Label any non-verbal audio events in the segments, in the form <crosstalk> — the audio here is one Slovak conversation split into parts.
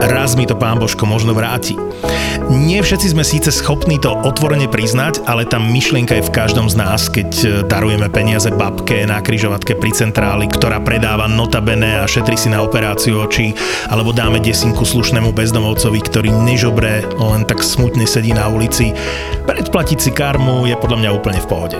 raz mi to pán Božko možno vráti. Nie všetci sme síce schopní to otvorene priznať, ale tá myšlienka je v každom z nás, keď e, darujeme peniaze babke na kryžovatke pri centráli, ktorá predáva notabene a šetri si na operáciu očí, alebo dáme desinku slušnému bezdomovcovi, ktorý nežobre, len tak smutne sedí na ulici. Predplatiť si karmu je podľa mňa úplne v pohode.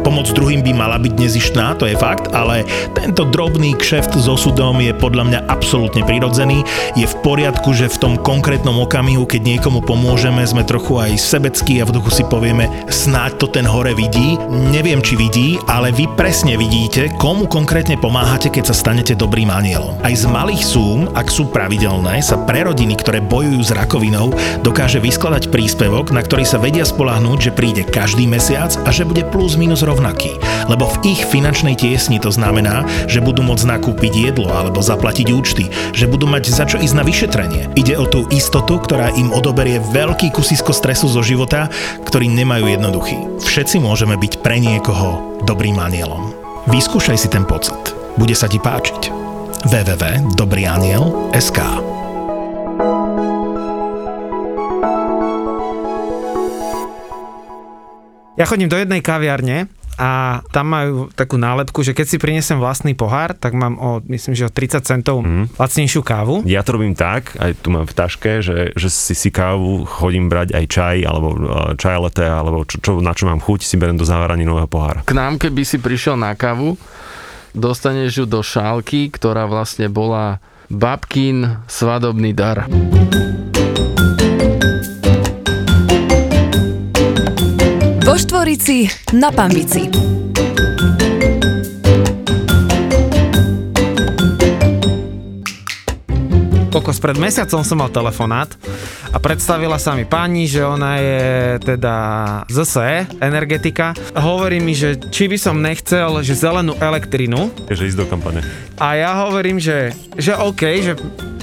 Pomoc druhým by mala byť nezištná, to je fakt, ale tento drobný kšeft s osudom je podľa mňa absolútne prirodzený. Je v poriadku, že v tom konkrétnom okamihu, keď niekomu pomôžeme, sme trochu aj sebeckí a v duchu si povieme, snáď to ten hore vidí. Neviem, či vidí, ale vy presne vidíte, komu konkrétne pomáhate, keď sa stanete dobrým anielom. Aj z malých súm, ak sú pravidelné, sa pre rodiny, ktoré bojujú s rakovinou, dokáže vyskladať príspevok, na ktorý sa vedia spolahnúť, že príde každý mesiac a že bude plus minus rovnaký. Lebo v ich finančnej tiesni to znamená, že budú môcť nakúpiť jedlo alebo zaplatiť účty, že budú mať za čo ísť na vyšetrenie. Ide o tú istotu, ktorá im odoberie veľký kusisko stresu zo života, ktorý nemajú jednoduchý. Všetci môžeme byť pre niekoho dobrým anielom. Vyskúšaj si ten pocit. Bude sa ti páčiť. www.dobrýaniel.sk Ja chodím do jednej kaviarne a tam majú takú nálepku, že keď si prinesem vlastný pohár, tak mám o, myslím, že o 30 centov mm. lacnejšiu kávu. Ja to robím tak, aj tu mám v taške, že, že si si kávu chodím brať aj čaj, alebo uh, čaj lete, alebo čo, čo, na čo mám chuť, si berem do nového pohára. K nám, keby si prišiel na kávu, dostaneš ju do šálky, ktorá vlastne bola babkin svadobný dar. Vo Štvorici na Pambici. Kokos, pred mesiacom som mal telefonát a predstavila sa mi pani, že ona je teda ZSE, energetika. Hovorí mi, že či by som nechcel, že zelenú elektrinu. Takže ísť do kampane. A ja hovorím, že, že OK, že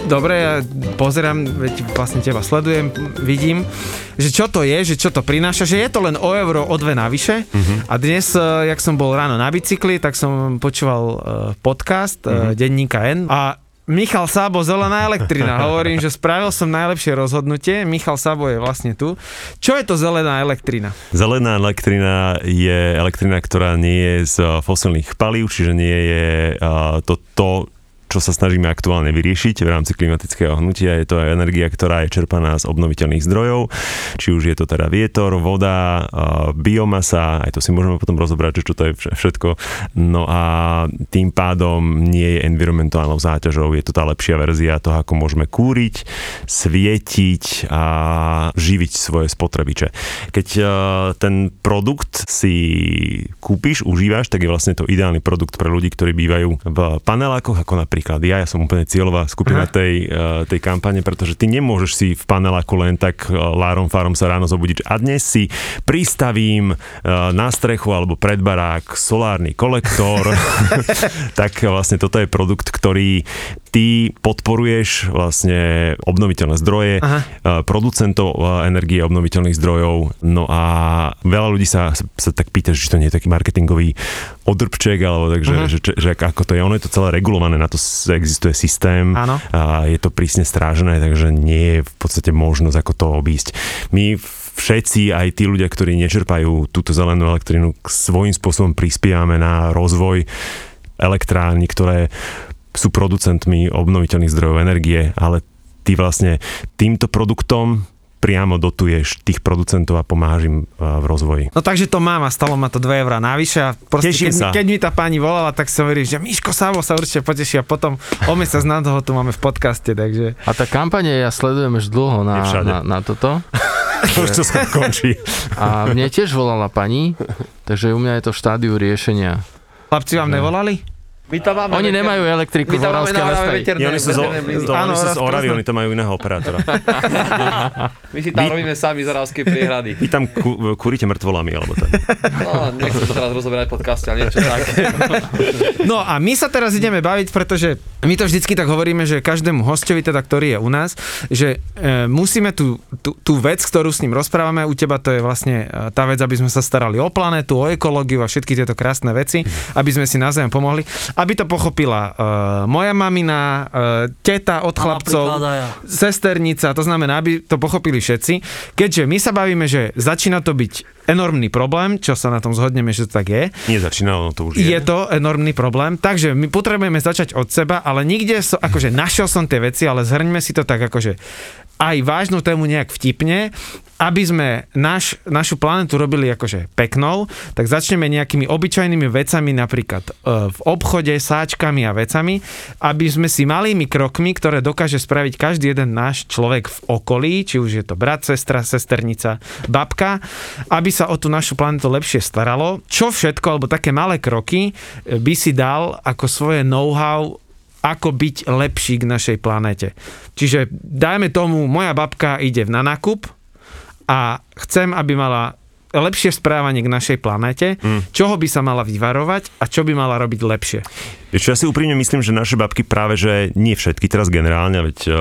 dobre, ja pozerám, veď vlastne teba sledujem, vidím, že čo to je, že čo to prináša, že je to len o euro, o dve navyše. Uh-huh. A dnes, eh, jak som bol ráno na bicykli, tak som počúval uh, podcast uh-huh. uh, denníka N a Michal Sabo, zelená elektrina. <laughs> Hovorím, že spravil som najlepšie rozhodnutie. Michal Sabo je vlastne tu. Čo je to zelená elektrina? Zelená elektrina je elektrina, ktorá nie je z fosilných palív, čiže nie je to, to čo sa snažíme aktuálne vyriešiť v rámci klimatického hnutia. Je to aj energia, ktorá je čerpaná z obnoviteľných zdrojov, či už je to teda vietor, voda, biomasa, aj to si môžeme potom rozobrať, čo to je všetko. No a tým pádom nie je environmentálnou záťažou, je to tá lepšia verzia toho, ako môžeme kúriť, svietiť a živiť svoje spotrebiče. Keď ten produkt si kúpiš, užívaš, tak je vlastne to ideálny produkt pre ľudí, ktorí bývajú v panelákoch, ako napríklad napríklad ja, ja som úplne cieľová skupina tej, uh, tej kampane, pretože ty nemôžeš si v paneláku len tak uh, lárom farom sa ráno zobudiť. A dnes si pristavím uh, na strechu alebo pred barák solárny kolektor, <laughs> tak vlastne toto je produkt, ktorý ty podporuješ vlastne obnoviteľné zdroje, Aha. producentov energie obnoviteľných zdrojov, no a veľa ľudí sa, sa tak pýta, že to nie je taký marketingový odrbček, alebo takže, uh-huh. že, že, ako to je, ono je to celé regulované, na to existuje systém, Áno. a je to prísne strážené, takže nie je v podstate možnosť ako to obísť. My všetci, aj tí ľudia, ktorí nečerpajú túto zelenú elektrínu, svojím spôsobom prispievame na rozvoj elektrárny, ktoré sú producentmi obnoviteľných zdrojov energie, ale ty vlastne týmto produktom priamo dotuješ tých producentov a pomáhaš im v rozvoji. No takže to mám a stalo ma to 2 eurá navyše a proste, keď, sa. keď mi tá pani volala, tak som hovoril, že Miško Savo sa určite poteší a potom o mesiac na toho tu máme v podcaste, takže... A tá kampanie ja sledujem už dlho na, na, na toto. <laughs> už to sa končí. A mne tiež volala pani, takže u mňa je to v štádiu riešenia. Chlapci vám nevolali? My tam máme oni veter... nemajú elektriku v Oravskej Lesnej. Oni sú, zo, to, oni sú z Oravy, oni tam majú iného operátora. <laughs> My si tam Vy... robíme sami z Oravskej priehrady. Vy tam ku, kuríte mŕtvolami, alebo tak. No, nechcem to teraz rozoberať podcaste, ale niečo tak. No a my sa teraz ideme baviť, pretože my to vždycky tak hovoríme, že každému hostovi, teda, ktorý je u nás, že e, musíme tú, tú, tú vec, ktorú s ním rozprávame, u teba to je vlastne e, tá vec, aby sme sa starali o planetu, o ekológiu a všetky tieto krásne veci, aby sme si navzájom pomohli aby to pochopila uh, moja mamina, uh, teta od chlapcov, sesternica, to znamená, aby to pochopili všetci. Keďže my sa bavíme, že začína to byť enormný problém, čo sa na tom zhodneme, že to tak je. Nie začína, ono to už je. Je to enormný problém, takže my potrebujeme začať od seba, ale nikde som, akože našiel som tie veci, ale zhrňme si to tak akože aj vážnu tému nejak vtipne, aby sme naš, našu planetu robili akože peknou, tak začneme nejakými obyčajnými vecami, napríklad e, v obchode, sáčkami a vecami, aby sme si malými krokmi, ktoré dokáže spraviť každý jeden náš človek v okolí, či už je to brat, sestra, sesternica, babka, aby sa o tú našu planetu lepšie staralo. Čo všetko, alebo také malé kroky e, by si dal ako svoje know-how ako byť lepší k našej planéte. Čiže dajme tomu, moja babka ide na nákup a chcem, aby mala lepšie správanie k našej planéte, mm. čoho by sa mala vyvarovať a čo by mala robiť lepšie. Čo ja si úprimne myslím, že naše babky práve, že nie všetky teraz generálne, veď e,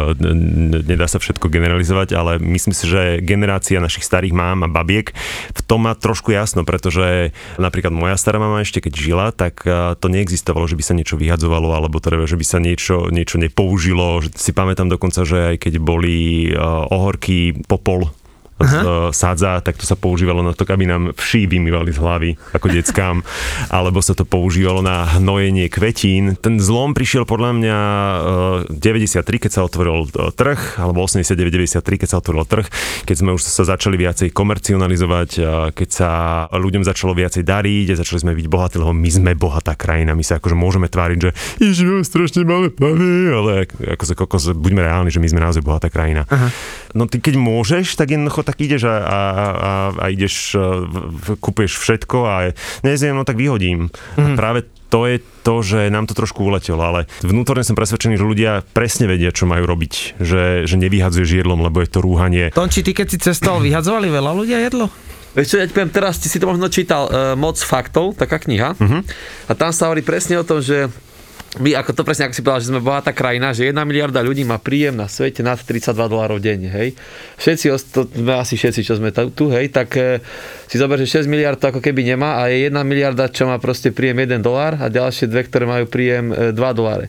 nedá sa všetko generalizovať, ale myslím si, že generácia našich starých mám a babiek v tom má trošku jasno, pretože napríklad moja stará mama ešte keď žila, tak e, to neexistovalo, že by sa niečo vyhadzovalo, alebo teda, že by sa niečo, niečo nepoužilo. Si pamätám dokonca, že aj keď boli e, ohorky popol z sadza, tak to sa používalo na to, aby nám vší vymývali z hlavy ako deckám, <laughs> alebo sa to používalo na hnojenie kvetín. Ten zlom prišiel podľa mňa 93, e, keď sa otvoril e, trh, alebo 89-93, keď sa otvoril trh, keď sme už sa začali viacej komercionalizovať, keď sa ľuďom začalo viacej dariť začali sme byť bohatí, lebo my sme bohatá krajina, my sa akože môžeme tváriť, že žijeme strašne malé plavy, ale ako sa kokos, buďme reálni, že my sme naozaj bohatá krajina. Aha. No ty keď môžeš, tak jednoducho tak ideš a, a, a, a ideš, e, kúpeš všetko a nezjem, no tak vyhodím. Mm. A mhm. práve to je to, že nám to trošku uletelo, ale vnútorne som presvedčený, že ľudia presne vedia, čo majú robiť. Že, že nevyhadzuješ jedlom, lebo je to rúhanie. Tonči, ty keď si cestoval, vyhadzovali veľa ľudia jedlo? Vieš čo, ja ti poviem, teraz si to možno čítal uh, Moc faktov, taká kniha. Uh-huh. A tam sa hovorí presne o tom, že my, ako to presne, ako si povedal, že sme bohatá krajina, že 1 miliarda ľudí má príjem na svete nad 32 dolárov denne, hej. Všetci, to sme asi všetci, čo sme tu, hej, tak e, si zober, že 6 miliard to ako keby nemá a je 1 miliarda, čo má proste príjem 1 dolár a ďalšie dve, ktoré majú príjem e, 2 doláre.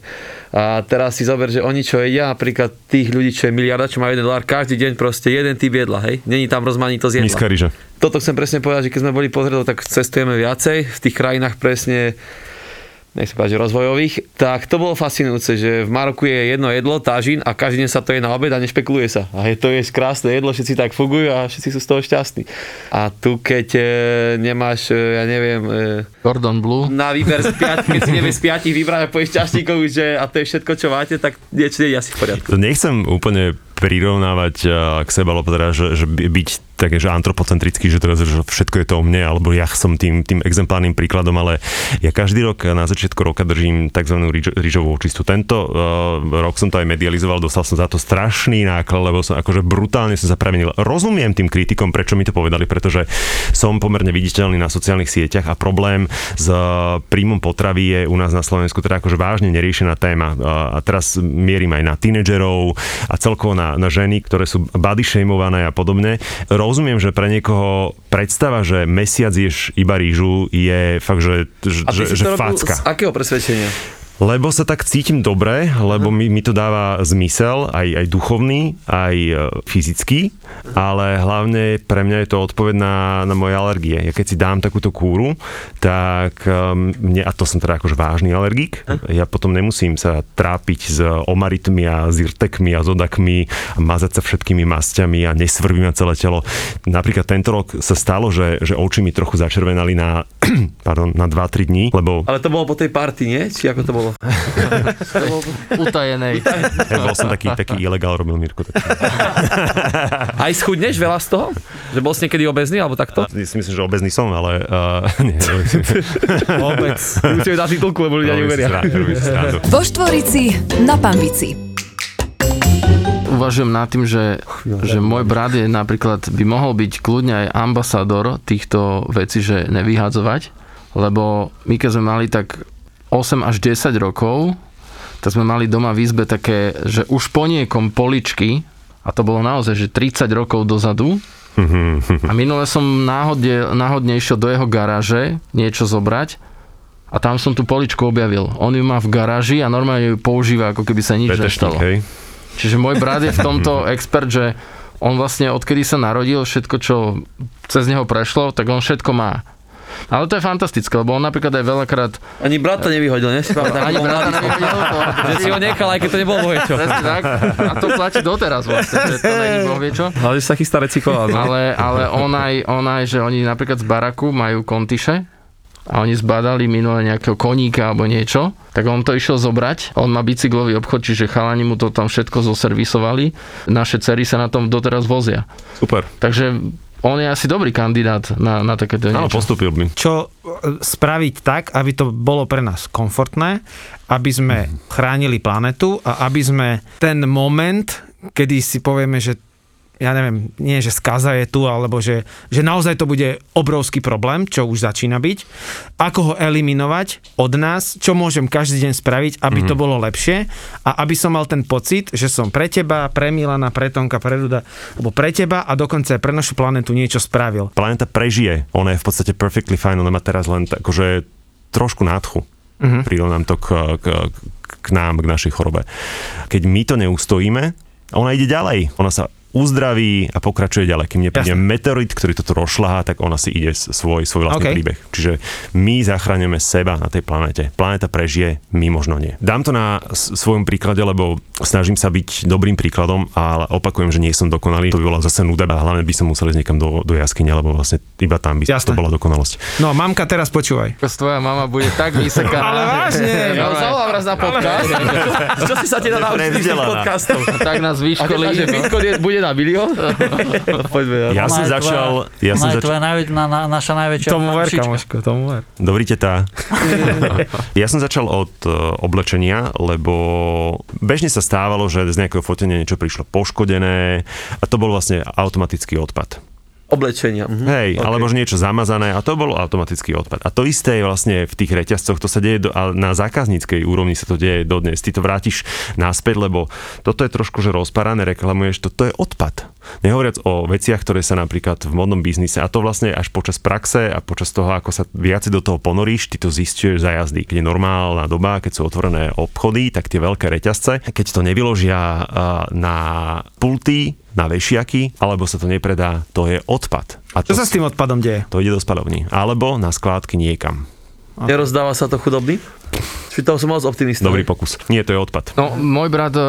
A teraz si zober, že oni čo jedia, napríklad tých ľudí, čo je miliarda, čo má 1 dolár, každý deň proste jeden typ jedla, hej. Není tam rozmanitosť jedla. Nízka ryža. Toto chcem presne povedať, že keď sme boli pozrieť, tak cestujeme viacej v tých krajinách presne nech sa páči, rozvojových, tak to bolo fascinujúce, že v Maroku je jedno jedlo, tážin a každý deň sa to je na obed a nešpekuluje sa. A je to je krásne jedlo, všetci tak fungujú a všetci sú z toho šťastní. A tu keď e, nemáš, e, ja neviem... E, Gordon Blue. Na výber z piat, keď si nevieš z piatich vybrať a povieš šťastníkov, že a to je všetko, čo máte, tak niečo nie je asi v poriadku. Nechcem úplne prirovnávať k sebe, teda, že, že byť také, že antropocentrický, že teraz že všetko je to o mne, alebo ja som tým, tým exemplárnym príkladom, ale ja každý rok na začiatku roka držím tzv. rýžovú očistu. Tento uh, rok som to aj medializoval, dostal som za to strašný náklad, lebo som akože brutálne sa zapravenil. Rozumiem tým kritikom, prečo mi to povedali, pretože som pomerne viditeľný na sociálnych sieťach a problém s príjmom potravy je u nás na Slovensku teda akože vážne neriešená téma. A teraz mierim aj na tínedžerov a celkovo na, na ženy, ktoré sú body a podobne rozumiem, že pre niekoho predstava, že mesiac ješ iba rýžu je fakt, že, A že, že facka. Z akého presvedčenia? Lebo sa tak cítim dobre, lebo mi, mi to dáva zmysel, aj, aj duchovný, aj e, fyzický, ale hlavne pre mňa je to odpoveď na, na moje alergie. Ja keď si dám takúto kúru, tak e, mne, a to som teda akože vážny alergik, ja potom nemusím sa trápiť s omaritmi a zirtekmi a zodakmi a mazať sa všetkými masťami a nesvrvím na celé telo. Napríklad tento rok sa stalo, že, že oči mi trochu začervenali na, <clears throat> pardon, na 2-3 dní, lebo... Ale to bolo po tej party, nie? Či ako to bolo? Bolo? <laughs> Utajenej. Ja bol som taký, taký ilegál, robil Mirko. <laughs> Aj schudneš veľa z toho? Že bol si niekedy obezný, alebo takto? Ja si myslím, že obezný som, ale... Uh, <laughs> nie, Vôbec. Musíme dať titulku, lebo ľudia neuveria. Vo Štvorici na Pambici uvažujem nad tým, že, že môj brat je napríklad, by mohol byť kľudne aj ambasador týchto vecí, že nevyhadzovať, lebo my keď sme mali tak 8 až 10 rokov, tak sme mali doma v izbe také, že už po niekom poličky, a to bolo naozaj, že 30 rokov dozadu, a minule som náhodne, náhodne išiel do jeho garáže niečo zobrať A tam som tú poličku objavil. On ju má v garáži a normálne ju používa, ako keby sa nič Petešník, nestalo. hej. Čiže môj brat je v tomto <laughs> expert, že on vlastne odkedy sa narodil, všetko, čo cez neho prešlo, tak on všetko má. Ale to je fantastické, lebo on napríklad aj veľakrát... Ani brata nevyhodil, ne? Ani brata nevidel to. Že si ho nechal, aj keď to nebolo bohe čo. Presne tak. A to platí doteraz vlastne, že to není boh vie čo. Ale sa chystá recyklovať. no. Ale, ale on, aj, on aj, že oni napríklad z baraku majú kontiše a oni zbadali minule nejakého koníka alebo niečo, tak on to išiel zobrať. On má bicyklový obchod, čiže chalani mu to tam všetko zoservisovali. Naše cery sa na tom doteraz vozia. Super. Takže on je asi dobrý kandidát na, na takéto Áno, niečo. postupil by. čo e, spraviť tak, aby to bolo pre nás komfortné, aby sme chránili planetu a aby sme ten moment, kedy si povieme, že ja neviem, nie že skaza je tu, alebo že, že naozaj to bude obrovský problém, čo už začína byť, ako ho eliminovať od nás, čo môžem každý deň spraviť, aby to bolo lepšie a aby som mal ten pocit, že som pre teba, pre Milana, pre Tonka, pre Ruda, alebo pre teba a dokonca aj pre našu planetu niečo spravil. Planéta prežije, ona je v podstate perfectly fine, ona má teraz len akože trošku nádchu. Uh-huh. Príde nám to k, k, k nám, k našej chorobe. Keď my to neustojíme, ona ide ďalej. Ona sa uzdraví a pokračuje ďalej. Kým nepríde meteorit, ktorý toto rozšľahá, tak ona si ide svoj, svoj vlastný OK. príbeh. Čiže my zachraňujeme seba na tej planete. Planéta prežije, my možno nie. Dám to na svojom príklade, lebo snažím sa byť dobrým príkladom, ale opakujem, že nie som dokonalý. To by bola zase nuda a hlavne by som musel ísť niekam do, do jaskyne, lebo vlastne iba tam by Jasné. to bola dokonalosť. No, mamka, teraz počúvaj. Tvoja mama bude tak vysekaná. Ale vážne, <laughs> Ja zavolám raz na podcast. <laughs> Čo si sa tých Prevzdelaná. podcastov? tak nás A vyškolí. je, bude <laughs> na bilión? Poďme. Ja Ona som začal... Ja som začal... tvoja najväč, na, na, naša najväčšia Tomu ver, kamoško, tomu ver. Dobrý tetá. <laughs> ja som začal od e, oblečenia, lebo bežne sa stávalo, že z nejakého fotenia niečo prišlo poškodené a to bol vlastne automatický odpad. Oblečenia. Mhm. Hej, OK. alebo že niečo zamazané a to bol automatický odpad. A to isté je vlastne v tých reťazcoch, to sa deje do, a na zákazníckej úrovni sa to deje dodnes. Ty to vrátiš naspäť, lebo toto je trošku, že rozparané, reklamuješ, toto je odpad. Nehovoriac o veciach, ktoré sa napríklad v modnom biznise, a to vlastne až počas praxe a počas toho, ako sa viacej do toho ponoríš, ty to zistuješ za jazdy. Keď je normálna doba, keď sú otvorené obchody, tak tie veľké reťazce, keď to nevyložia na pulty, na vešiaky, alebo sa to nepredá, to je odpad. A to, Čo sa s tým odpadom deje? to ide do spadovní. Alebo na skládky niekam. Nerozdáva sa to chudobný? Či to som moc optimista? Dobrý pokus. Nie, to je odpad. No, môj brat, e,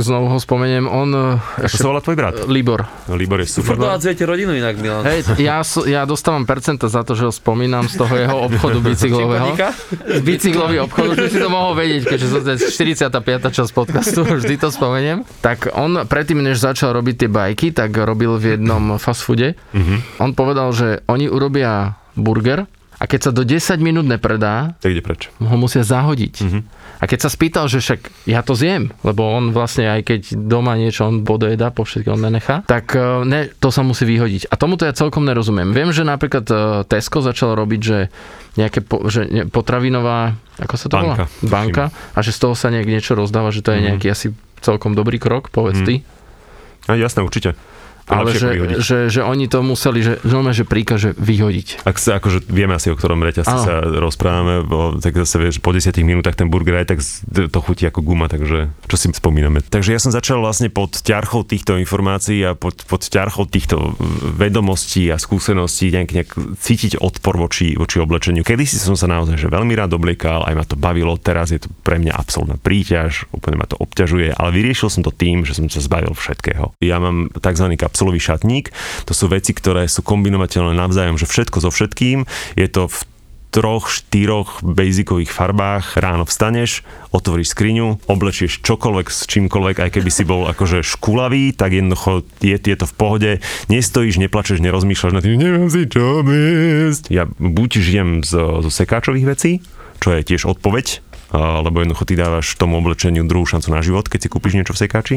znovu ho spomeniem, on... e, Ako sa volá tvoj brat? Libor. Libor je super. Furt dohadzujete rodinu inak, Milan. Hej, ja, ja dostávam percenta za to, že ho spomínam z toho jeho obchodu <laughs> bicyklového. Z bicyklový obchod, už si to mohol vedieť, keďže to je 45. časť podcastu, <laughs> vždy to spomeniem. Tak on predtým, než začal robiť tie bajky, tak robil v jednom fast foode. On povedal, že oni urobia burger a keď sa do 10 minút nepredá, Tak ide preč. ho musia zahodiť. A keď sa spýtal, že však ja to zjem, lebo on vlastne aj keď doma niečo on bodojeda, po všetko on nenechá, tak e, ne, to sa musí vyhodiť. A tomuto ja celkom nerozumiem. Viem, že napríklad e, Tesco začal robiť, že nejaké po, že ne, potravinová, ako sa to Banka, volá? Banka. A že z toho sa nejak niečo rozdáva, že to je nejaký asi celkom dobrý krok, povedz Mhm. ty. A jasné, určite. Ale že, vyhodiť. že, že, oni to museli, že, normálne, že príkaže vyhodiť. Ak sa, akože vieme asi, o ktorom reťazci sa rozprávame, bo, tak zase vieš, po 10 minútach ten burger aj tak to chutí ako guma, takže čo si spomíname. Takže ja som začal vlastne pod ťarchou týchto informácií a pod, pod ťarchou týchto vedomostí a skúseností nejak, nejak cítiť odpor voči, voči oblečeniu. Kedy si som sa naozaj že veľmi rád obliekal, aj ma to bavilo, teraz je to pre mňa absolútna príťaž, úplne ma to obťažuje, ale vyriešil som to tým, že som sa zbavil všetkého. Ja mám tzv. Kapsulový šatník, to sú veci, ktoré sú kombinovateľné navzájom, že všetko so všetkým, je to v troch, štyroch basicových farbách, ráno vstaneš, otvoríš skriňu, oblečieš čokoľvek s čímkoľvek, aj keby si bol akože škulavý, tak jednoducho je, je to v pohode, nestojíš, neplačeš, nerozmýšľaš nad tým, nemám si čo jesť. Ja buď žijem zo, zo sekáčových vecí, čo je tiež odpoveď, lebo jednoducho ty dávaš tomu oblečeniu druhú šancu na život, keď si kúpiš niečo v sekáči.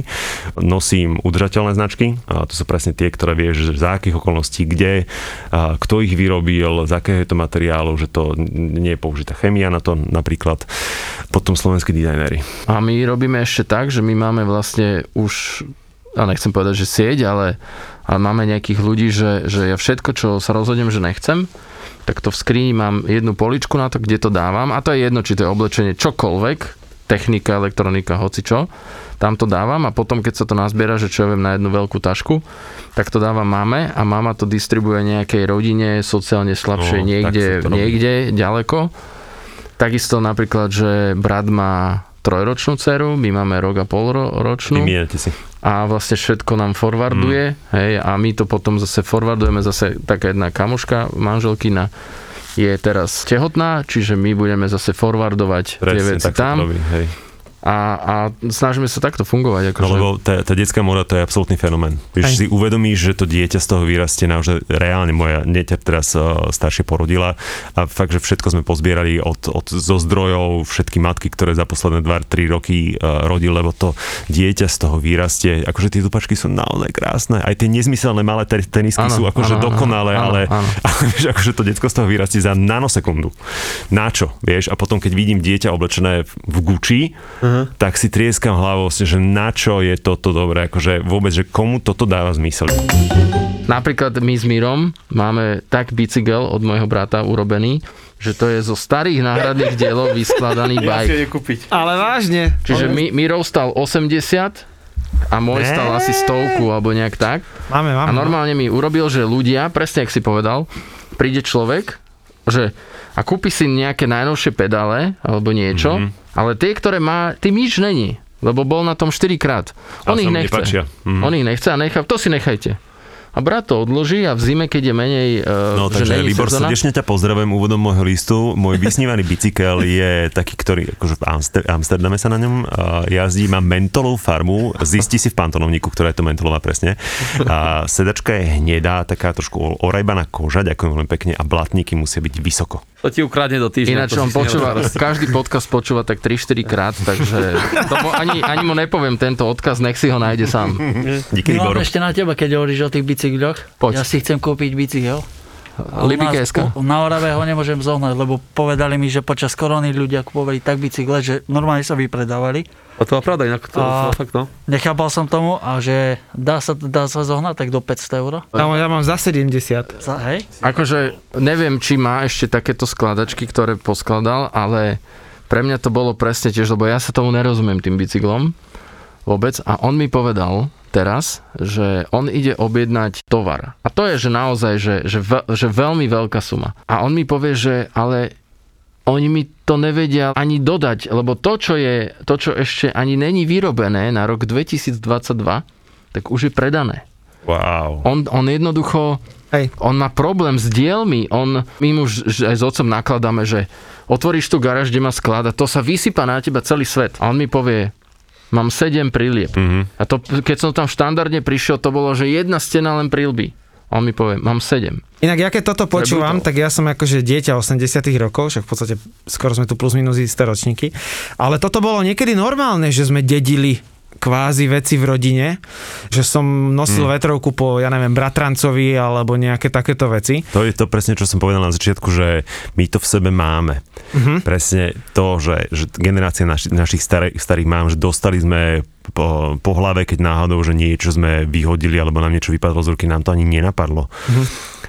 Nosím udržateľné značky, to sú presne tie, ktoré vieš, za akých okolností, kde, kto ich vyrobil, z akého to materiálu, že to nie je použitá chemia na to napríklad. Potom slovenskí dizajnéri. A my robíme ešte tak, že my máme vlastne už a nechcem povedať, že sieť, ale, ale máme nejakých ľudí, že, že ja všetko, čo sa rozhodnem, že nechcem, tak to v skrini mám jednu poličku na to, kde to dávam. A to je jedno, či to je oblečenie čokoľvek, technika, elektronika, hoci čo, tam to dávam a potom, keď sa to nazbiera, že čo ja viem, na jednu veľkú tašku, tak to dávam mame a mama to distribuje nejakej rodine sociálne slabšej No, niekde, niekde ďaleko. Takisto napríklad, že brat má trojročnú dceru, my máme rok a pol ro- ročnú si. a vlastne všetko nám forwarduje, mm. hej, a my to potom zase forwardujeme, zase taká jedna kamoška, manželkina, je teraz tehotná, čiže my budeme zase forwardovať tie Presne, veci tak sa to tam robí, hej. A, a snažíme sa takto fungovať. No Akože, lebo tá, tá detská moda to je absolútny fenomén. Vieš, si uvedomíš, že to dieťa z toho vyrastie naozaj reálne. Moja dieťa teraz uh, staršie porodila a fakt, že všetko sme pozbierali od, od, zo zdrojov, všetky matky, ktoré za posledné 2-3 roky uh, rodili, lebo to dieťa z toho vyrastie. Akože tie dupačky sú naozaj krásne. Aj tie nezmyselné malé te- tenisky Áno, sú akože áno, dokonalé, áno, ale, áno. <laughs> ale vieš, akože to detsko z toho vyrastie za nanosekundu. Na čo, vieš? A potom, keď vidím dieťa oblečené v- v Gucci, uh-huh. Tak si trieskam hlavou, že na čo je toto dobré, akože vôbec, že komu toto dáva zmysel. Napríklad my s Mírom máme tak bicykel od môjho brata urobený, že to je zo starých náhradných dielov vyskladaný <laughs> bike. kúpiť. Ale vážne. Čiže Mi- Mírov stal 80 a môj stal asi stovku alebo nejak tak. Máme, máme. A normálne mi urobil, že ľudia, presne jak si povedal, príde človek, že a kúpi si nejaké najnovšie pedále alebo niečo, mm-hmm. ale tie, ktoré má, tým nič není. Lebo bol na tom 4 krát. On A ich nechce. nepáčia. Mhm. On ich nechce a nechá, to si nechajte. A brat to odloží a v zime, keď je menej, uh, No že takže Libor, sezóna, srdečne ťa pozdravujem úvodom môjho listu. Môj <laughs> vysnívaný bicykel je taký, ktorý akože v Amster- Amsterdame sa na ňom uh, jazdí, má mentolovú farmu, zistí si v pantonovníku, ktorá je to mentolová presne. A sedačka je hnedá, taká trošku orajbaná koža, ďakujem veľmi pekne a blatníky musia byť vysoko. To ti ukradne do týždňa. Ináč on počúva, každý podcast počúva tak 3-4 krát, takže to mu, ani, ani mu nepoviem tento odkaz, nech si ho nájde sám. Díky, Libor. ešte na teba, keď hovoríš o tých bicykloch. Poď. Ja si chcem kúpiť bicykel. A u Libike nás- SK. u- Na Orave ho nemôžem zohnať, lebo povedali mi, že počas korony ľudia kupovali tak bicykle, že normálne sa vypredávali. A to je pravda, inak to, A- to fakt no. Nechápal som tomu a že dá sa, dá sa zohnať tak do 500 eur. Ja, ja mám za 70. Za, hej? Akože neviem, či má ešte takéto skladačky, ktoré poskladal, ale pre mňa to bolo presne tiež, lebo ja sa tomu nerozumiem tým bicyklom vôbec a on mi povedal teraz, že on ide objednať tovar. A to je, že naozaj, že, že, ve, že veľmi veľká suma. A on mi povie, že ale oni mi to nevedia ani dodať, lebo to, čo je, to, čo ešte ani není vyrobené na rok 2022, tak už je predané. Wow. On, on jednoducho, Hej. on má problém s dielmi, on, my mu aj s otcom nakladáme, že otvoríš tu garáž, kde má sklad a to sa vysypa na teba celý svet. A on mi povie, mám 7 prílieb. Mhm. A to, keď som tam štandardne prišiel, to bolo, že jedna stena len prílby. On mi povie, mám 7. Inak ja keď toto počúvam, tak ja som akože dieťa 80 rokov, však v podstate skoro sme tu plus minus isté ročníky, ale toto bolo niekedy normálne, že sme dedili kvázi veci v rodine, že som nosil Hmm. vetrovku po, ja neviem, bratrancovi alebo nejaké takéto veci. To je to presne, čo som povedal na začiatku, že my to v sebe máme. Mhm. Presne to, že, že generácia naši, našich starých, starých mám, že dostali sme po, po hlave, keď náhodou, že niečo sme vyhodili alebo nám niečo vypadlo z ruky, nám to ani nenapadlo.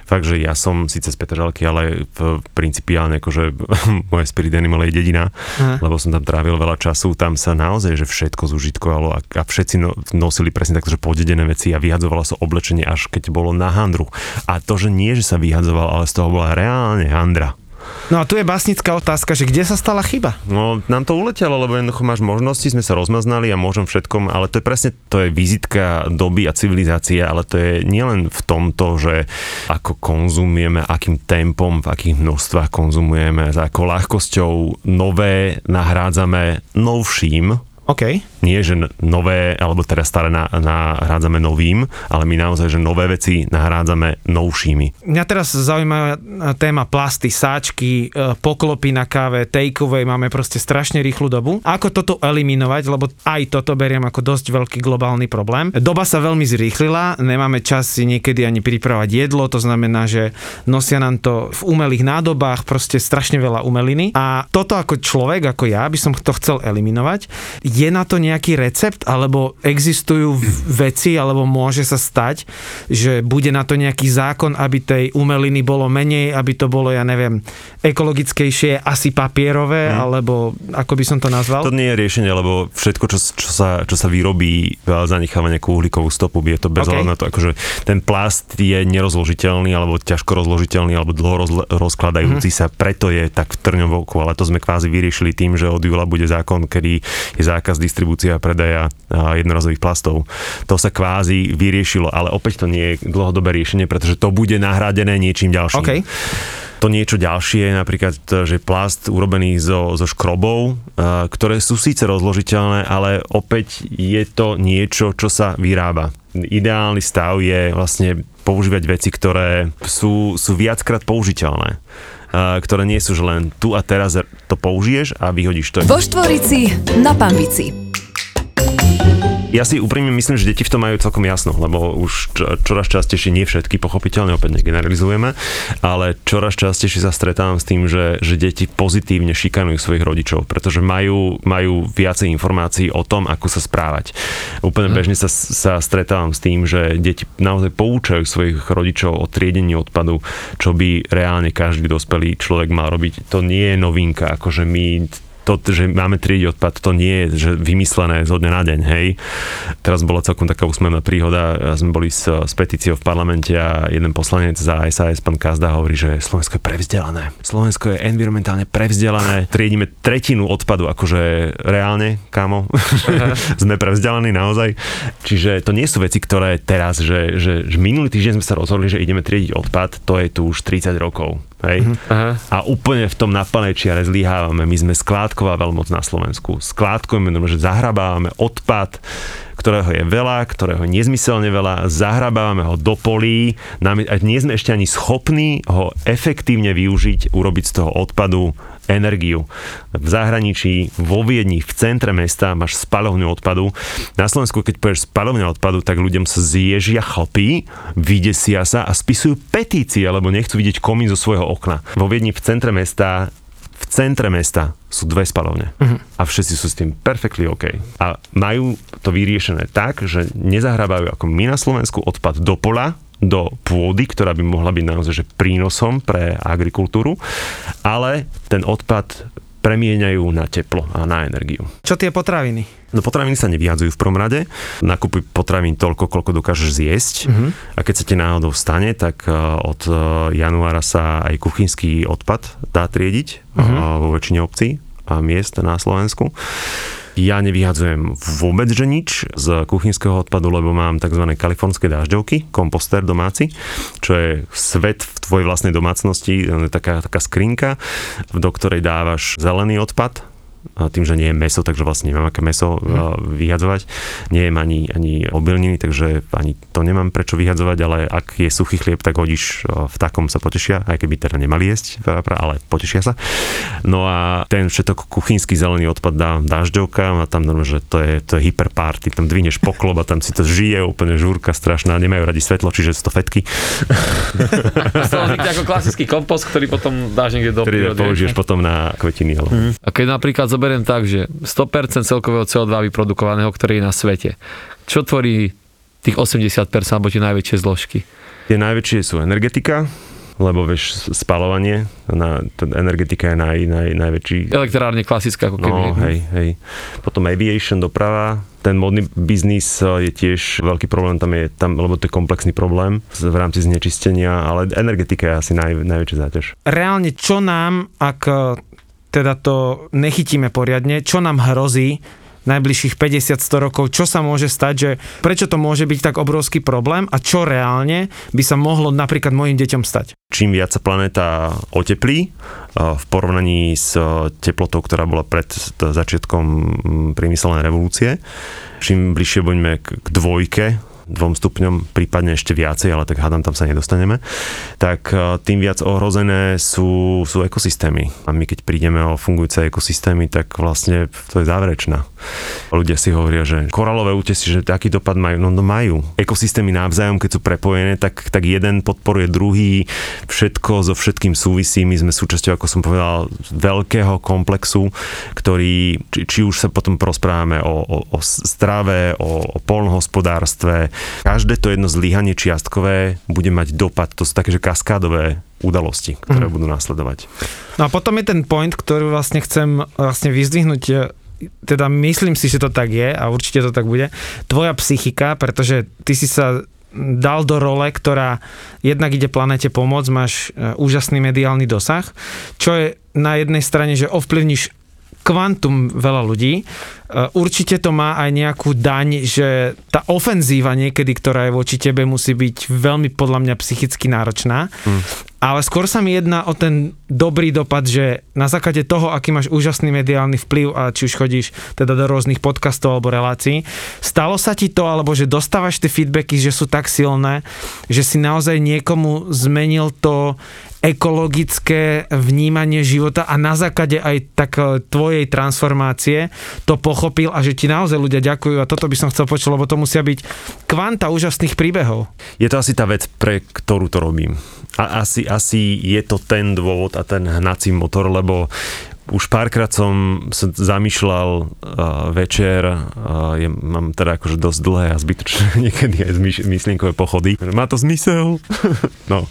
Fakt, že ja som síce z Petržalky, ale v principiálne akože <laughs> moje spirit animal je dedina, Aha. lebo som tam trávil veľa času, tam sa naozaj, že všetko zužitkovalo a, a všetci no, nosili presne takto, že podedené veci a vyhadzovalo sa oblečenie až keď bolo na handru. A to, že nie, že sa vyhadzoval, ale z toho bola reálne handra. No a tu je básnická otázka, že kde sa stala chyba? No, nám to uletelo, lebo jednoducho máš možnosti, sme sa rozmaznali a môžem všetkom, ale to je presne, to je vizitka doby a civilizácie, ale to je nielen v tomto, že ako konzumujeme, akým tempom, v akých množstvách konzumujeme, za akou ľahkosťou nové nahrádzame novším, OK. Nie, že nové, alebo teraz staré na, nahrádzame novým, ale my naozaj, že nové veci nahrádzame novšími. Mňa teraz zaujíma téma plasty, sáčky, e, poklopy na káve, takeaway, máme proste strašne rýchlu dobu. Ako toto eliminovať, lebo aj toto beriem ako dosť veľký globálny problém. Doba sa veľmi zrýchlila, nemáme čas si niekedy ani pripravať jedlo, to znamená, že nosia nám to v umelých nádobách, proste strašne veľa umeliny. A toto ako človek, ako ja, by som to chcel eliminovať. Je na to nejaký recept, alebo existujú veci, alebo môže sa stať, že bude na to nejaký zákon, aby tej umeliny bolo menej, aby to bolo, ja neviem, ekologickejšie, asi papierové, hmm. alebo ako by som to nazval? To nie je riešenie, lebo všetko, čo, čo, sa, čo sa vyrobí, zanecháva nejakú uhlíkovú stopu, je to bez okay. na to, akože ten plast je nerozložiteľný, alebo ťažko rozložiteľný, alebo dlho roz, rozkladajúci hmm. sa, preto je tak v trňovku, ale to sme kvázi vyriešili tým, že od júla bude zákon, kedy je zákaz distribúcia a predaja jednorazových plastov. To sa kvázi vyriešilo, ale opäť to nie je dlhodobé riešenie, pretože to bude nahradené niečím ďalším. Okay. To niečo ďalšie je napríklad, že plast urobený zo, zo škrobov, ktoré sú síce rozložiteľné, ale opäť je to niečo, čo sa vyrába. Ideálny stav je vlastne používať veci, ktoré sú, sú viackrát použiteľné ktoré nie sú, že len tu a teraz to použiješ a vyhodíš to. Vo Štvorici na Pambici. Ja si úprimne myslím, že deti v tom majú celkom jasno, lebo už čoraz častejšie, nie všetky, pochopiteľne opäť negeneralizujeme, ale čoraz častejšie sa stretávam s tým, že, že deti pozitívne šikanujú svojich rodičov, pretože majú, majú viacej informácií o tom, ako sa správať. Úplne mhm. bežne sa, sa stretávam s tým, že deti naozaj poučajú svojich rodičov o triedení odpadu, čo by reálne každý dospelý človek mal robiť. To nie je novinka, akože my to, že máme triediť odpad, to nie je že vymyslené zo dňa na deň, hej. Teraz bola celkom taká úsmevná príhoda, sme boli s, s petíciou v parlamente a jeden poslanec za SAS, pán Kazda, hovorí, že Slovensko je prevzdelané. Slovensko je environmentálne prevzdelané. Triedíme tretinu odpadu, akože reálne, kámo. <laughs> sme prevzdelaní naozaj. Čiže to nie sú veci, ktoré teraz, že, že, že minulý týždeň sme sa rozhodli, že ideme triediť odpad, to je tu už 30 rokov. Hej? Uh-huh. A úplne v tom naplnej čiare zlyhávame. My sme skládková veľmoc na Slovensku. Skládkujeme, že zahrabávame odpad, ktorého je veľa, ktorého je nezmyselne veľa, zahrabávame ho do polí a nie sme ešte ani schopní ho efektívne využiť, urobiť z toho odpadu energiu. V zahraničí, vo Viedni, v centre mesta máš spalovňu odpadu. Na Slovensku, keď povieš spalovňa odpadu, tak ľuďom sa zježia chlpy, vydesia sa a spisujú petície, lebo nechcú vidieť komín zo svojho okna. Vo Viedni, v centre mesta v centre mesta sú dve spalovne uh-huh. a všetci sú s tým perfectly OK. A majú to vyriešené tak, že nezahrábajú ako my na Slovensku odpad do pola, do pôdy, ktorá by mohla byť naozaj že prínosom pre agrikultúru, ale ten odpad premieňajú na teplo a na energiu. Čo tie potraviny? No potraviny sa nevyhadzujú v prvom rade. Nakupuj potravín toľko, koľko dokážeš zjesť. Uh-huh. A keď sa ti náhodou stane, tak e, od e, januára sa aj kuchynský odpad dá triediť uh-huh. vo väčšine obcí a miest na Slovensku. Ja nevyhadzujem vôbec že nič z kuchynského odpadu, lebo mám tzv. kalifornské dažďovky, komposter domáci, čo je svet v tvojej vlastnej domácnosti, taká, taká skrinka, do ktorej dávaš zelený odpad, tým, že nie je meso, takže vlastne nemám aké meso mm. vyhadzovať. Nie je ani, ani obilniny, takže ani to nemám prečo vyhadzovať, ale ak je suchý chlieb, tak hodíš v takom sa potešia, aj keby teda nemali jesť, ale potešia sa. No a ten všetok kuchynský zelený odpad dám dažďovka a tam normálne, že to je, to je hyperparty, tam dvineš poklop a tam si to žije, úplne žúrka strašná, nemajú radi svetlo, čiže sú to fetky. <laughs> Z toho ako klasický kompost, ktorý potom dáš niekde do Ktorý použiješ potom na kvetiny. Mm. A keď napríklad zoberiem tak, že 100% celkového CO2 vyprodukovaného, ktorý je na svete, čo tvorí tých 80% alebo tie najväčšie zložky? Tie najväčšie sú energetika, lebo vieš, spalovanie, na, energetika je naj, naj, najväčší. Elektrárne klasická, ako keby. No, hej, hej. Potom aviation, doprava, ten modný biznis je tiež veľký problém, tam je, tam, lebo to je komplexný problém v rámci znečistenia, ale energetika je asi naj, najväčšia záťaž. Reálne, čo nám, ak teda to nechytíme poriadne, čo nám hrozí najbližších 50-100 rokov, čo sa môže stať, že prečo to môže byť tak obrovský problém a čo reálne by sa mohlo napríklad mojim deťom stať. Čím viac sa planéta oteplí v porovnaní s teplotou, ktorá bola pred začiatkom priemyselnej revolúcie, čím bližšie budeme k dvojke dvom stupňom, prípadne ešte viacej, ale tak hádam, tam sa nedostaneme, tak e, tým viac ohrozené sú, sú ekosystémy. A my keď prídeme o fungujúce ekosystémy, tak vlastne to je záverečná. Ľudia si hovoria, že koralové útesy, že aký dopad majú? No, no majú. Ekosystémy navzájom, keď sú prepojené, tak, tak jeden podporuje druhý, všetko so všetkým súvisí. My sme súčasťou, ako som povedal, veľkého komplexu, ktorý, či, či už sa potom prosprávame o, o, o strave, o, o polnohospodárstve, každé to jedno zlyhanie čiastkové bude mať dopad. To sú také, že kaskádové udalosti, ktoré mm. budú následovať. No a potom je ten point, ktorý vlastne chcem vlastne vyzdvihnúť teda myslím si, že to tak je a určite to tak bude, tvoja psychika, pretože ty si sa dal do role, ktorá jednak ide planete pomôcť, máš e, úžasný mediálny dosah, čo je na jednej strane, že ovplyvníš kvantum veľa ľudí. E, určite to má aj nejakú daň, že tá ofenzíva niekedy, ktorá je voči tebe, musí byť veľmi podľa mňa psychicky náročná. Mm. Ale skôr sa mi jedná o ten dobrý dopad, že na základe toho, aký máš úžasný mediálny vplyv a či už chodíš teda do rôznych podcastov alebo relácií, stalo sa ti to, alebo že dostávaš tie feedbacky, že sú tak silné, že si naozaj niekomu zmenil to ekologické vnímanie života a na základe aj tak e, tvojej transformácie to pochopil a že ti naozaj ľudia ďakujú a toto by som chcel počuť, lebo to musia byť kvanta úžasných príbehov. Je to asi tá vec, pre ktorú to robím. A asi, asi je to ten dôvod a ten hnací motor, lebo už párkrát som sa zamýšľal uh, večer, uh, je, mám teda akože dosť dlhé a zbytočné <laughs> niekedy aj myšlienkové pochody. Má to zmysel? <laughs> no,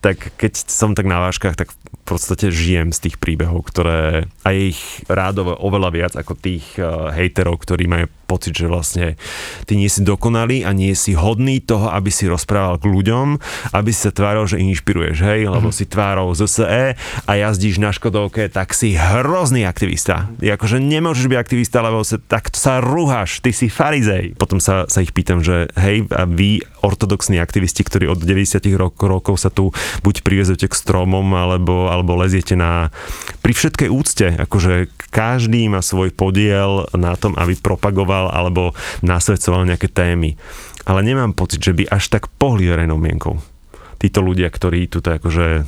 tak keď som tak na váškach, tak v podstate žijem z tých príbehov, ktoré aj ich rádové oveľa viac ako tých uh, hejterov, ktorí majú pocit, že vlastne ty nie si dokonalý a nie si hodný toho, aby si rozprával k ľuďom, aby si sa tváril, že inšpiruješ, hej, lebo mm-hmm. si tvárou ZSE a jazdíš na Škodovke, tak si hrozný aktivista. Je akože nemôžeš byť aktivista, lebo sa, tak sa rúhaš, ty si farizej. Potom sa, sa ich pýtam, že hej, a vy, ortodoxní aktivisti, ktorí od 90 rok, rokov sa tu buď privezete k stromom, alebo, alebo leziete na... Pri všetkej úcte, akože každý má svoj podiel na tom, aby propagoval komentoval alebo nasvedcoval nejaké témy. Ale nemám pocit, že by až tak pohli verejnou mienkou. Títo ľudia, ktorí tu akože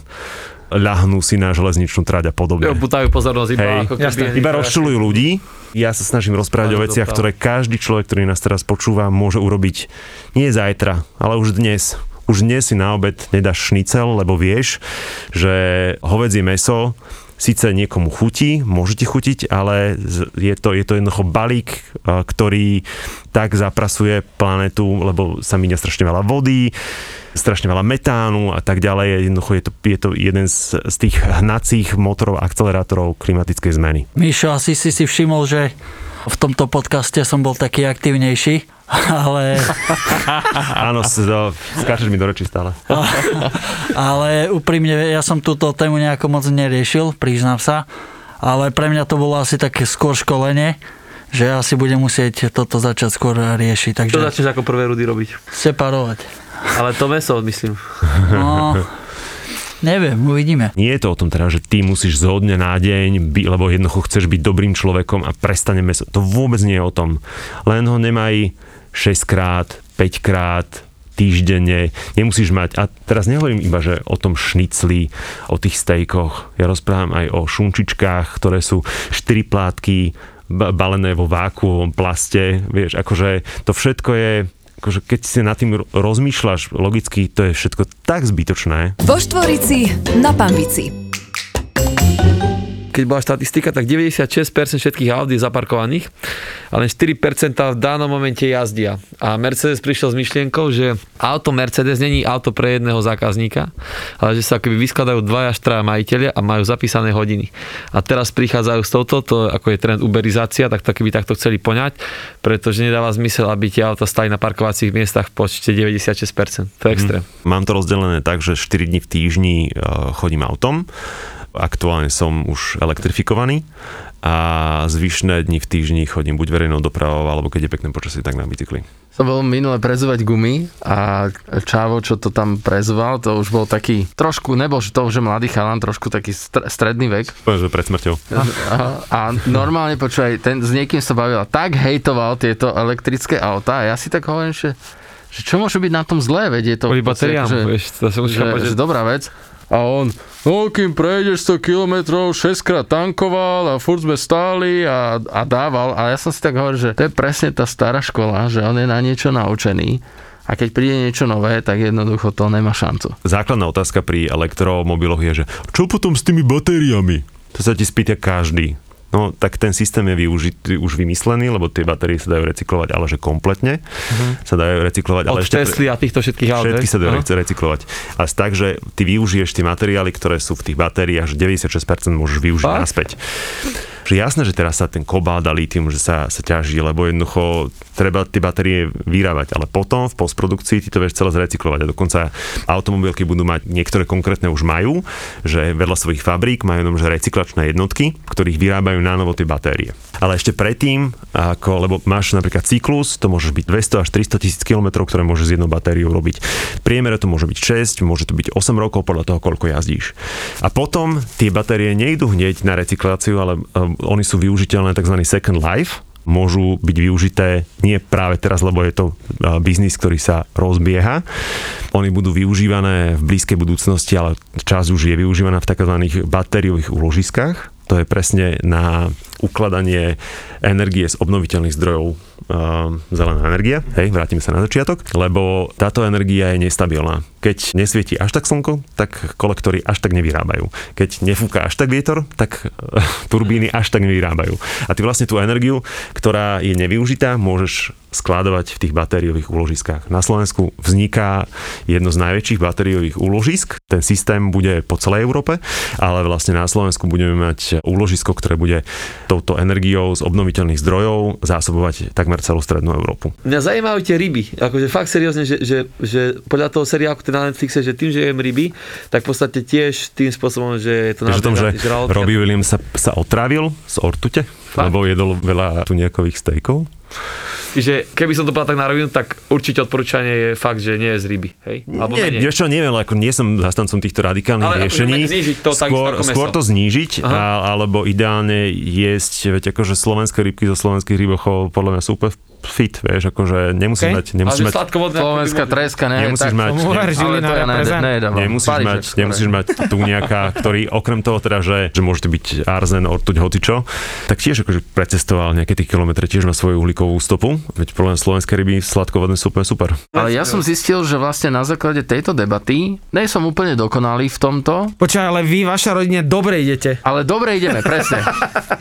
ľahnú si na železničnú trať a podobne. Jo, putajú pozornosť iba Hej, ako keby... Iba rozčulujú ľudí. Ja sa snažím rozprávať o veciach, ktoré každý človek, ktorý nás teraz počúva, môže urobiť nie zajtra, ale už dnes. Už dnes si na obed nedáš šnicel, lebo vieš, že hovedzie meso síce niekomu chutí, môže ti chutiť, ale je to, je to jednoducho balík, ktorý tak zaprasuje planetu, lebo sa míňa strašne veľa vody, strašne veľa metánu a tak ďalej. Jednoducho je to, je to jeden z, z tých hnacích motorov, akcelerátorov klimatickej zmeny. Míšo, asi si si všimol, že v tomto podcaste som bol taký aktívnejší <laughs> ale... <laughs> Áno, skáčeš mi do reči stále. <laughs> ale úprimne, ja som túto tému nejako moc neriešil, priznám sa, ale pre mňa to bolo asi také skôr školenie, že ja si budem musieť toto začať skôr riešiť. Takže... Čo začneš ako prvé rudy robiť? Separovať. Ale to meso, myslím. No, Neviem, uvidíme. Nie je to o tom teda, že ty musíš zo dňa na deň, by, lebo jednoducho chceš byť dobrým človekom a prestane meso. To vôbec nie je o tom. Len ho nemaj 6 krát, 5 krát, týždenne, nemusíš mať, a teraz nehovorím iba, že o tom šnicli, o tých stejkoch, ja rozprávam aj o šunčičkách, ktoré sú 4 plátky, balené vo vákuovom plaste, vieš, akože to všetko je akože keď si nad tým rozmýšľaš logicky, to je všetko tak zbytočné. Vo Štvorici na Pambici keď bola štatistika, tak 96% všetkých aut je zaparkovaných a len 4% v danom momente jazdia. A Mercedes prišiel s myšlienkou, že auto Mercedes není auto pre jedného zákazníka, ale že sa akoby vyskladajú dvaja, štraja majiteľia a majú zapísané hodiny. A teraz prichádzajú s touto, to ako je trend uberizácia, tak to keby takto chceli poňať, pretože nedáva zmysel, aby tie auta stali na parkovacích miestach v počte 96%. To je extrém. Mm. Mám to rozdelené tak, že 4 dní v týždni eh, chodím autom Aktuálne som už elektrifikovaný a zvyšné dni v týždni chodím buď verejnou dopravou, alebo keď je pekné počasie, tak na bicykli. Som bol minule prezúvať gumy a Čávo, čo to tam prezúval, to už bol taký, trošku, nebol to už mladý chalan, trošku taký stredný vek. Poviem, že pred smrťou. A, a normálne, počúvaj, ten s niekým sa bavil tak hejtoval tieto elektrické autá a ja si tak hovorím, že že čo môže byť na tom zlé, veď je to... Kvôli batériám, že, vieš, to sa musíš že, že že... dobrá vec. A on, no kým prejdeš 100 km, 6 krát tankoval a furt sme stáli a, a dával. A ja som si tak hovoril, že to je presne tá stará škola, že on je na niečo naučený. A keď príde niečo nové, tak jednoducho to nemá šancu. Základná otázka pri elektromobiloch je, že čo potom s tými batériami? To sa ti spýta každý. No, tak ten systém je využitý, už vymyslený, lebo tie batérie sa dajú recyklovať, ale že kompletne sa dajú recyklovať. Od ale ešte Tesly a týchto všetkých aut. Všetky sa dajú rec- recyklovať. A tak, že ty využiješ tie materiály, ktoré sú v tých batériách, že 96% môžeš využiť Fakt? naspäť. Že jasné, že teraz sa ten kobalt a litium, že sa, sa ťaží, lebo jednoducho treba tie batérie vyrábať, ale potom v postprodukcii ty to vieš celé zrecyklovať. A dokonca automobilky budú mať, niektoré konkrétne už majú, že vedľa svojich fabrík majú jenom, že recyklačné jednotky, ktorých vyrábajú na novo tie batérie. Ale ešte predtým, ako, lebo máš napríklad cyklus, to môže byť 200 až 300 tisíc kilometrov, ktoré môže s jednou batériou robiť. V priemere to môže byť 6, môže to byť 8 rokov podľa toho, koľko jazdíš. A potom tie batérie nejdú hneď na recykláciu, ale um, oni sú využiteľné tzv. second life, môžu byť využité nie práve teraz, lebo je to uh, biznis, ktorý sa rozbieha. Oni budú využívané v blízkej budúcnosti, ale čas už je využívaná v tzv. batériových úložiskách. To je presne na ukladanie energie z obnoviteľných zdrojov um, zelená energia, hej, vrátime sa na začiatok, lebo táto energia je nestabilná. Keď nesvieti až tak slnko, tak kolektory až tak nevyrábajú. Keď nefúka až tak vietor, tak eh, turbíny až tak nevyrábajú. A ty vlastne tú energiu, ktorá je nevyužitá, môžeš skladovať v tých batériových úložiskách. Na Slovensku vzniká jedno z najväčších batériových úložisk. Ten systém bude po celej Európe, ale vlastne na Slovensku budeme mať úložisko, ktoré bude touto energiou z obnoviteľných zdrojov zásobovať takmer celú strednú Európu. Mňa zaujímajú tie ryby. Akože fakt seriózne, že, že, že podľa toho seriálu, na Netflixe, že tým, že jem ryby, tak v podstate tiež tým spôsobom, že je to Takže o tom, že žralok. Robbie Williams sa, sa otravil z ortute, Fakt? lebo jedol veľa tuniakových stejkov. Čiže keby som to povedal tak na rovinu, tak určite odporúčanie je fakt, že nie je z ryby. Hej? Alebo nie, menej. čo, neviem, ako nie som zastancom týchto radikálnych Ale riešení. to skôr, mäso. skôr to znížiť, Aha. a, alebo ideálne jesť, veď akože slovenské rybky zo slovenských rybochov podľa mňa sú úplne fit, vieš, akože nemusíš Okay. mať, nemusíš mať, Slovenská treska, ne? nemusíš tak, mať, Tomu ne. Nemusíš mať, nemusíš mať tu nejaká, ktorý okrem toho teda, že, že môže to byť arzen, ortuť, hocičo, tak tiež akože precestoval nejaké tie kilometre, tiež má svoju uhlíkovú stopu, veď problém slovenské ryby sladkovodné sú úplne super. Ale ja som zistil, že vlastne na základe tejto debaty, nej som úplne dokonalý v tomto, Počkaj, ale vy, vaša rodina, dobre idete. ale dobre ideme, presne. <laughs>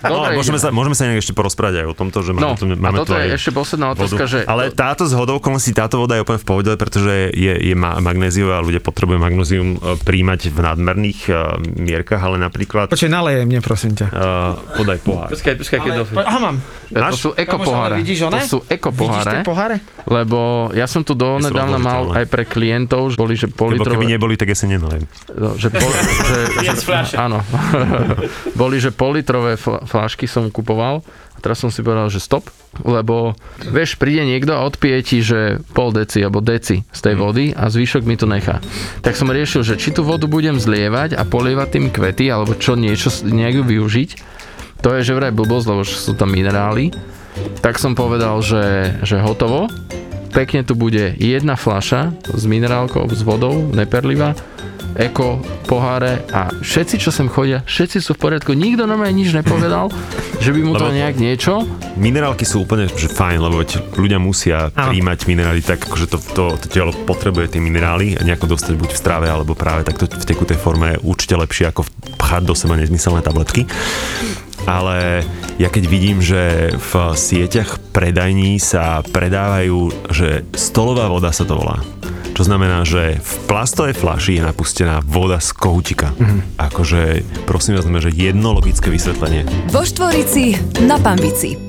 No, Dobre môžeme, ideme. sa, môžeme sa nejak ešte porozprávať aj o tomto, že máme, No, tu, a máme toto tu aj je ešte posledná otázka, vodu. že... Ale táto z hodou okolností, táto voda je úplne v pohode, pretože je, je ma- magnéziová a ľudia potrebujú magnézium e, príjmať v nadmerných uh, mierkach, ale napríklad Počkaj, naleje mne, prosím ťa. uh, podaj pohár. Počkaj, počkaj, keď Ale, aha, mám. To Máš? sú eko Kamoš, ale poháre. vidíš To one? sú eko Vidíš tie poháre, lebo ja som tu donedávna mal rozložiteľné. aj pre klientov, že boli, že Lebo keby politrové... neboli, tak ja si nenaliem. No, že, pol, <laughs> že, že, áno. <laughs> Boli, že politrové fl- fľašky som kupoval a teraz som si povedal, že stop, lebo vieš, príde niekto a odpije ti, že pol deci alebo deci z tej vody a zvyšok mi to nechá. Tak som riešil, že či tú vodu budem zlievať a polievať tým kvety, alebo čo niečo, nejak využiť. To je že vraj blbosť, lebo sú tam minerály. Tak som povedal, že, že hotovo. Pekne tu bude jedna fľaša s minerálkou, s vodou, neperlivá, eko, poháre a všetci, čo sem chodia, všetci sú v poriadku. Nikto nám aj nič nepovedal, <laughs> že by mu to nejak niečo. Minerálky sú úplne že fajn, lebo ľudia musia príjmať minerály tak, že to, to, to telo potrebuje tie minerály a nejako dostať buď v strave, alebo práve takto v tekutej forme je určite lepšie ako pchať do seba nezmyselné tabletky. Ale ja keď vidím, že v sieťach predajní sa predávajú, že stolová voda sa to volá. Čo znamená, že v plastovej flaši je napustená voda z kohutika. Mm-hmm. Akože, prosím vás, že jedno logické vysvetlenie. Vo Štvorici na Pambici.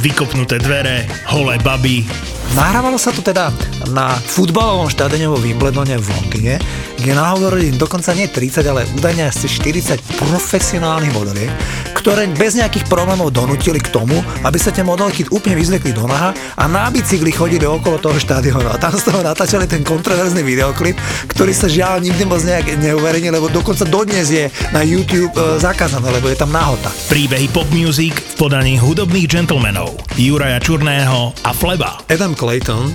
vykopnuté dvere, holé baby, Nahrávalo sa to teda na futbalovom štadióne vo Wimbledone v Londýne, kde nahovorili dokonca nie 30, ale údajne asi 40 profesionálnych modeliek, ktoré bez nejakých problémov donútili k tomu, aby sa tie modelky úplne vyzvekli do naha a na bicykli chodili okolo toho štádionu. A tam z toho natáčali ten kontroverzný videoklip, ktorý sa žiaľ nikdy moc nejak neuverejnil, lebo dokonca dodnes je na YouTube e, zakázané, lebo je tam nahota. Príbehy pop music v podaní hudobných gentlemanov Juraja Čurného a Fleba. Adam Clayton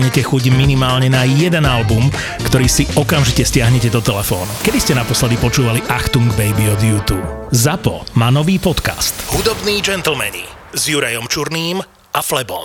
chuť minimálne na jeden album, ktorý si okamžite stiahnete do telefónu. Kedy ste naposledy počúvali Achtung Baby od YouTube? ZAPO má nový podcast. Hudobní gentlemani s Jurajom Čurným a Flebom.